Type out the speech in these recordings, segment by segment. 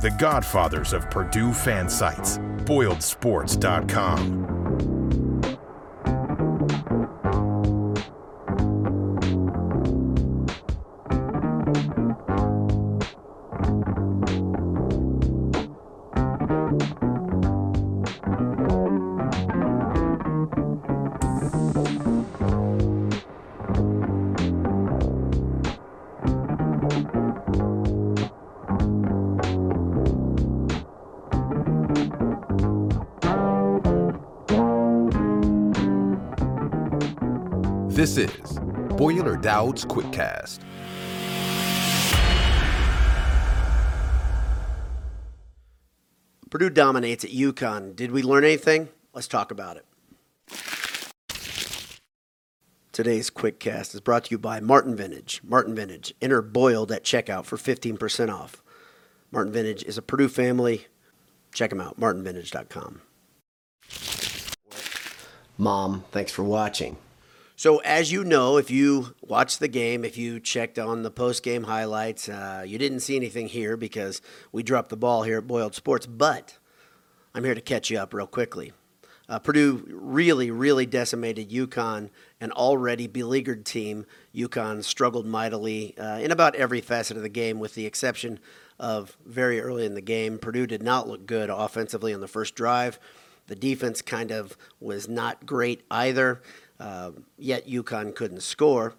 the godfathers of Purdue fan sites, boiledsports.com. This is Boyle or Dowd's Quickcast. Purdue dominates at UConn. Did we learn anything? Let's talk about it. Today's Quickcast is brought to you by Martin Vintage. Martin Vintage. Enter Boiled at checkout for 15% off. Martin Vintage is a Purdue family. Check them out, martinvintage.com. Mom, thanks for watching. So, as you know, if you watched the game, if you checked on the post game highlights, uh, you didn't see anything here because we dropped the ball here at Boiled Sports. But I'm here to catch you up real quickly. Uh, Purdue really, really decimated UConn, an already beleaguered team. UConn struggled mightily uh, in about every facet of the game, with the exception of very early in the game. Purdue did not look good offensively on the first drive. The defense kind of was not great either. Uh, yet UConn couldn't score.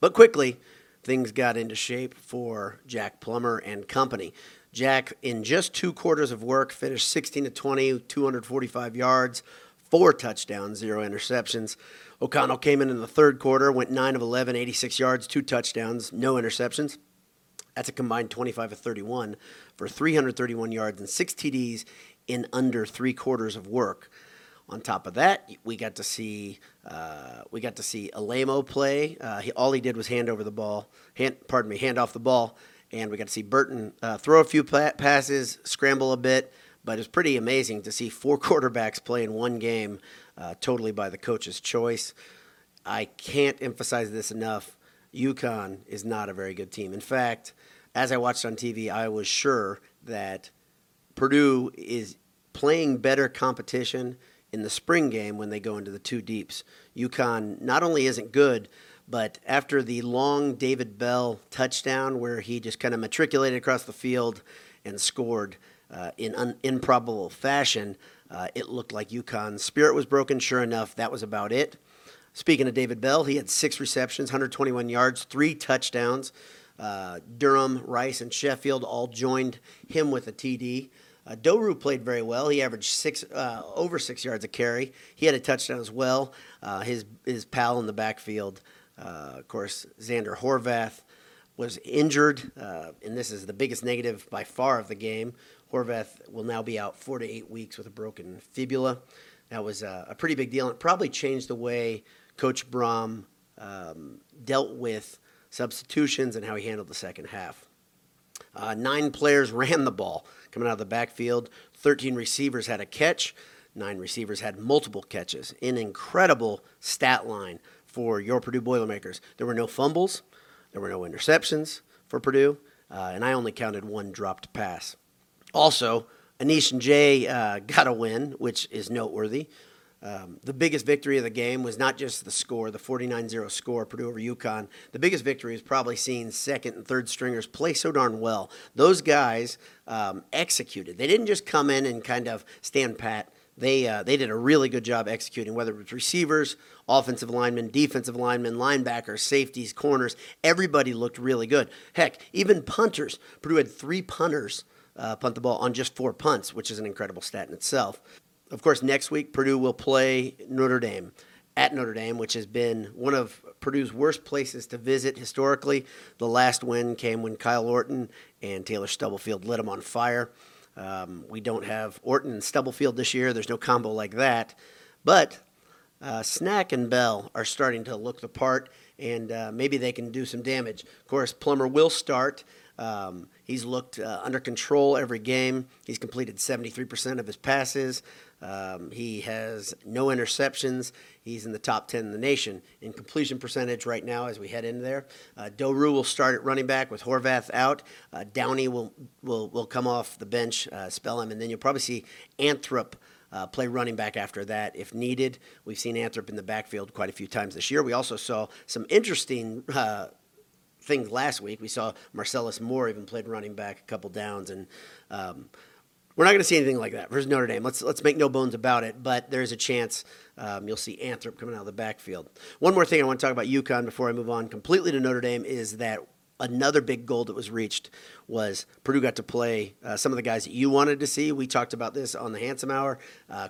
But quickly, things got into shape for Jack Plummer and company. Jack, in just two quarters of work, finished 16 to 20, 245 yards, four touchdowns, zero interceptions. O'Connell came in in the third quarter, went 9 of 11, 86 yards, two touchdowns, no interceptions. That's a combined 25 of 31 for 331 yards and six TDs in under three quarters of work. On top of that, we got to see uh, we got to see Alaimo play. Uh, he, all he did was hand over the ball, hand, pardon me, hand off the ball, and we got to see Burton uh, throw a few pa- passes, scramble a bit. But it's pretty amazing to see four quarterbacks play in one game, uh, totally by the coach's choice. I can't emphasize this enough. UConn is not a very good team. In fact, as I watched on TV, I was sure that Purdue is playing better competition in the spring game when they go into the two deeps. UConn not only isn't good, but after the long David Bell touchdown where he just kind of matriculated across the field and scored uh, in un- improbable fashion, uh, it looked like UConn's spirit was broken. Sure enough, that was about it. Speaking of David Bell, he had six receptions, 121 yards, three touchdowns. Uh, Durham, Rice, and Sheffield all joined him with a TD. Uh, Doerue played very well. He averaged six uh, over six yards a carry. He had a touchdown as well. Uh, his his pal in the backfield, uh, of course, Zander Horvath was injured, uh, and this is the biggest negative by far of the game. Horvath will now be out four to eight weeks with a broken fibula. That was a, a pretty big deal, and probably changed the way Coach Brohm um, dealt with substitutions and how he handled the second half. Uh, nine players ran the ball coming out of the backfield. 13 receivers had a catch. Nine receivers had multiple catches. An incredible stat line for your Purdue Boilermakers. There were no fumbles, there were no interceptions for Purdue, uh, and I only counted one dropped pass. Also, Anish and Jay uh, got a win, which is noteworthy. Um, the biggest victory of the game was not just the score, the 49 0 score, Purdue over UConn. The biggest victory is probably seeing second and third stringers play so darn well. Those guys um, executed. They didn't just come in and kind of stand pat. They, uh, they did a really good job executing, whether it was receivers, offensive linemen, defensive linemen, linebackers, safeties, corners. Everybody looked really good. Heck, even punters. Purdue had three punters uh, punt the ball on just four punts, which is an incredible stat in itself. Of course, next week, Purdue will play Notre Dame at Notre Dame, which has been one of Purdue's worst places to visit historically. The last win came when Kyle Orton and Taylor Stubblefield lit them on fire. Um, we don't have Orton and Stubblefield this year. There's no combo like that. But uh, Snack and Bell are starting to look the part, and uh, maybe they can do some damage. Of course, Plummer will start. Um, he's looked uh, under control every game. He's completed 73% of his passes. Um, he has no interceptions. He's in the top 10 in the nation in completion percentage right now as we head in there. Uh, Doerue will start at running back with Horvath out. Uh, Downing will, will, will come off the bench, uh, spell him, and then you'll probably see Anthrop uh, play running back after that if needed. We've seen Anthrop in the backfield quite a few times this year. We also saw some interesting uh, things last week. We saw Marcellus Moore even played running back a couple downs, and um, we're not going to see anything like that versus Notre Dame. Let's let's make no bones about it. But there's a chance um, you'll see Anthrop coming out of the backfield. One more thing I want to talk about UConn before I move on completely to Notre Dame is that another big goal that was reached was Purdue got to play uh, some of the guys that you wanted to see. We talked about this on the Handsome Hour. Uh,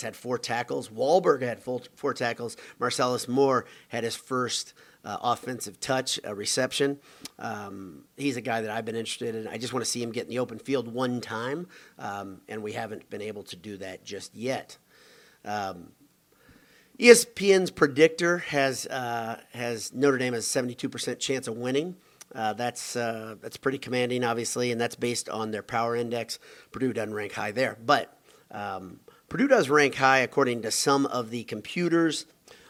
had four tackles. Wahlberg had full, four tackles. Marcellus Moore had his first uh, offensive touch, a reception. Um, he's a guy that I've been interested in. I just want to see him get in the open field one time, um, and we haven't been able to do that just yet. Um, ESPN's predictor has uh, has Notre Dame has a 72% chance of winning. Uh, that's uh, that's pretty commanding, obviously, and that's based on their power index. Purdue doesn't rank high there, but um, Purdue does rank high according to some of the computers.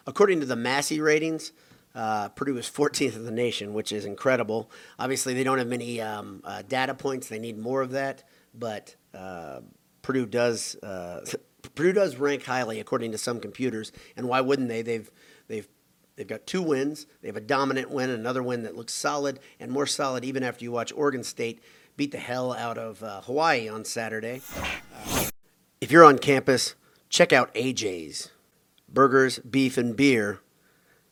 According to the Massey ratings, uh, Purdue is 14th in the nation, which is incredible. Obviously, they don't have many um, uh, data points; they need more of that. But uh, Purdue does uh, Purdue does rank highly according to some computers, and why wouldn't they? They've they've they've got two wins. They have a dominant win, another win that looks solid and more solid even after you watch Oregon State beat the hell out of uh, Hawaii on Saturday. If you're on campus, check out AJ's Burgers, Beef, and Beer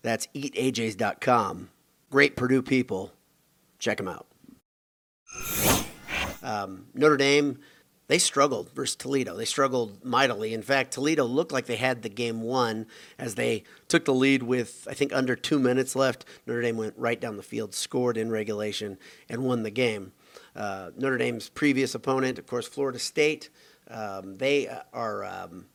that's eatajs.com. Great Purdue people. Check them out. Um, Notre Dame, they struggled versus Toledo. They struggled mightily. In fact, Toledo looked like they had the game won as they took the lead with, I think, under two minutes left. Notre Dame went right down the field, scored in regulation, and won the game. Uh, Notre Dame's previous opponent, of course, Florida State, um, they are. Um,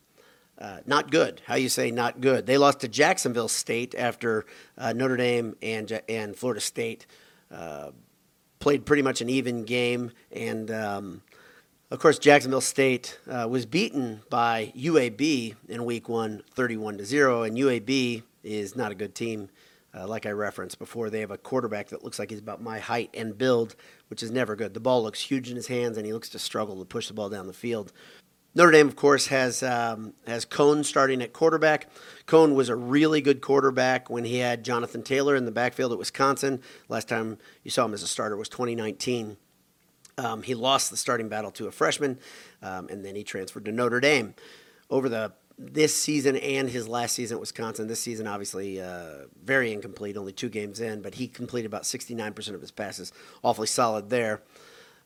uh, not good. How you say not good? They lost to Jacksonville State after uh, Notre Dame and and Florida State uh, played pretty much an even game, and um, of course Jacksonville State uh, was beaten by UAB in Week One, 31 to zero, and UAB is not a good team. Uh, like I referenced before, they have a quarterback that looks like he's about my height and build, which is never good. The ball looks huge in his hands, and he looks to struggle to push the ball down the field. Notre Dame, of course, has um, has Coan starting at quarterback. Coan was a really good quarterback when he had Jonathan Taylor in the backfield at Wisconsin. Last time you saw him as a starter was 2019. Um, he lost the starting battle to a freshman, um, and then he transferred to Notre Dame. Over the this season and his last season at Wisconsin, this season obviously uh, very incomplete, only two games in, but he completed about 69% of his passes, awfully solid there.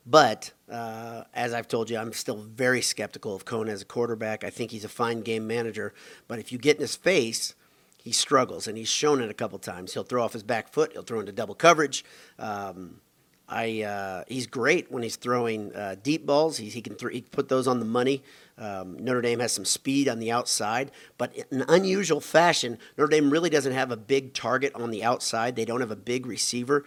But uh, as I've told you, I'm still very skeptical of Coan as a quarterback. I think he's a fine game manager, but if you get in his face, he struggles, and he's shown it a couple times. He'll throw off his back foot. He'll throw into double coverage. Um, I uh, he's great when he's throwing uh, deep balls. He, he can th- he can put those on the money. Um, Notre Dame has some speed on the outside, but in an unusual fashion, Notre Dame really doesn't have a big target on the outside. They don't have a big receiver.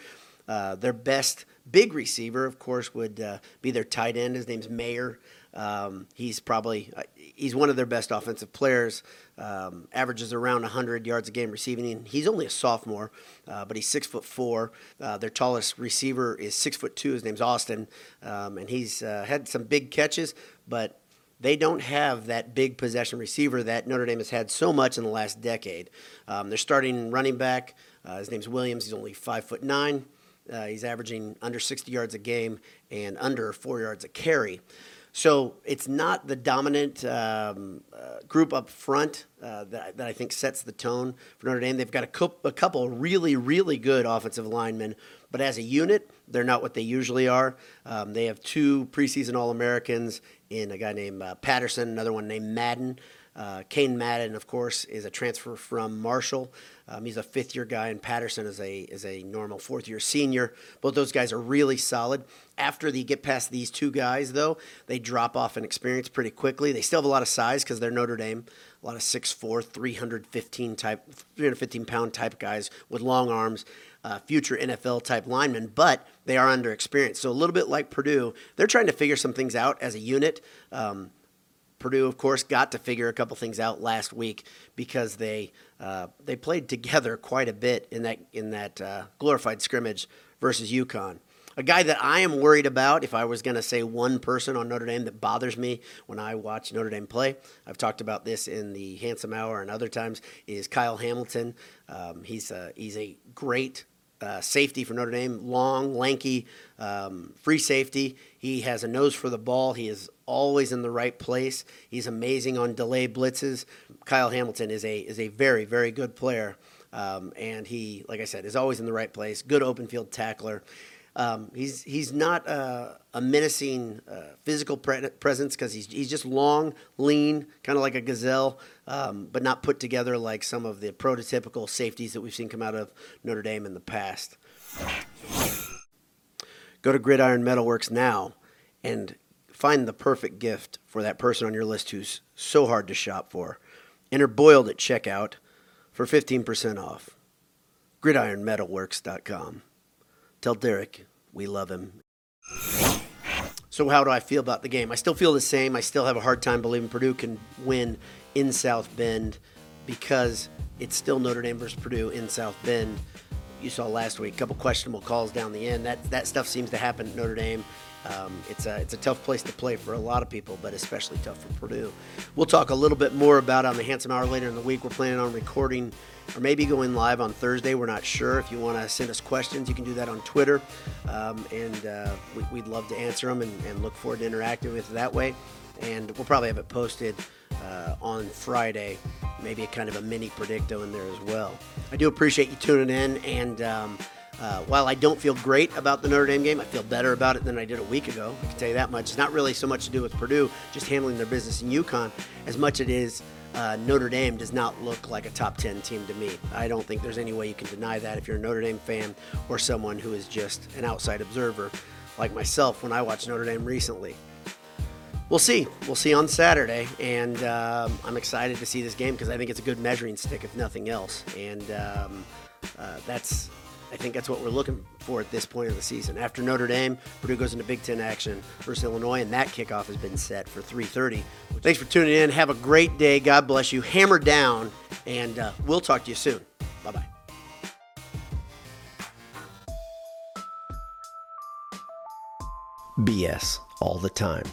Uh, their best big receiver, of course, would uh, be their tight end. His name's Mayer. Um, he's probably uh, he's one of their best offensive players. Um, averages around 100 yards a game receiving. He's only a sophomore, uh, but he's six foot four. Uh, their tallest receiver is six foot two. His name's Austin, um, and he's uh, had some big catches, but they don't have that big possession receiver that Notre Dame has had so much in the last decade. Um, they're starting running back. Uh, his name's Williams. He's only five foot nine. Uh, he's averaging under 60 yards a game and under four yards a carry. So it's not the dominant um, uh, group up front uh, that, that I think sets the tone for Notre Dame. They've got a, co- a couple really, really good offensive linemen, but as a unit, they're not what they usually are. Um, they have two preseason All Americans in a guy named uh, Patterson, another one named Madden. Uh, Cain Madden, of course, is a transfer from Marshall. Um, he's a fifth year guy, and Patterson is a is a normal fourth year senior. Both those guys are really solid. After they get past these two guys, though, they drop off in experience pretty quickly. They still have a lot of size because they're Notre Dame, a lot of 6'4", 315 type, 315 pound type guys with long arms. uh, future NFL type linemen, but they are under experience. So a little bit like Purdue, they're trying to figure some things out as a unit. Um, Purdue, of course, got to figure a couple things out last week because they uh, they played together quite a bit in that in that uh, glorified scrimmage versus UConn. A guy that I am worried about, if I was going to say one person on Notre Dame that bothers me when I watch Notre Dame play, I've talked about this in the Handsome Hour and other times, is Kyle Hamilton. Um, he's a, he's a great uh, safety for Notre Dame, long, lanky, um, free safety. He has a nose for the ball. He is always in the right place. He's amazing on delay blitzes. Kyle Hamilton is a is a very very good player, um, and he, like I said, is always in the right place. Good open field tackler. Um, he's he's not uh, a menacing uh, physical pre- presence because he's he's just long, lean, kind of like a gazelle, um, but not put together like some of the prototypical safeties that we've seen come out of Notre Dame in the past. Go to Gridiron Metalworks now and find the perfect gift for that person on your list who's so hard to shop for. Enter Boiled at checkout for 15% off. GridironMetalworks.com. Tell Derek we love him. So, how do I feel about the game? I still feel the same. I still have a hard time believing Purdue can win in South Bend because it's still Notre Dame versus Purdue in South Bend. You saw last week a couple questionable calls down the end. That that stuff seems to happen at Notre Dame. Um, it's a it's a tough place to play for a lot of people, but especially tough for Purdue. We'll talk a little bit more about on the Handsome Hour later in the week. We're planning on recording or maybe going live on Thursday. We're not sure. If you want to send us questions, you can do that on Twitter, um, and uh, we, would love to answer them and, and, look forward to interacting with it that way. And we'll probably have it posted uh, on Friday, maybe a kind of a mini predicto in there as well. I do appreciate you tuning in, and um, uh, while I don't feel great about the Notre Dame game, I feel better about it than I did a week ago. I can tell you that much. It's not really so much to do with Purdue just handling their business in UConn as much as it is uh, Notre Dame does not look like a top 10 team to me. I don't think there's any way you can deny that if you're a Notre Dame fan or someone who is just an outside observer like myself when I watched Notre Dame recently. We'll see. We'll see on Saturday, and um, I'm excited to see this game because I think it's a good measuring stick, if nothing else. And um, uh, that's I think that's what we're looking for at this point of the season. After Notre Dame, Purdue goes into Big Ten action versus Illinois, and that kickoff has been set for 3:30. Thanks for tuning in. Have a great day. God bless you. Hammer down, and uh, we'll talk to you soon. Bye bye. BS all the time.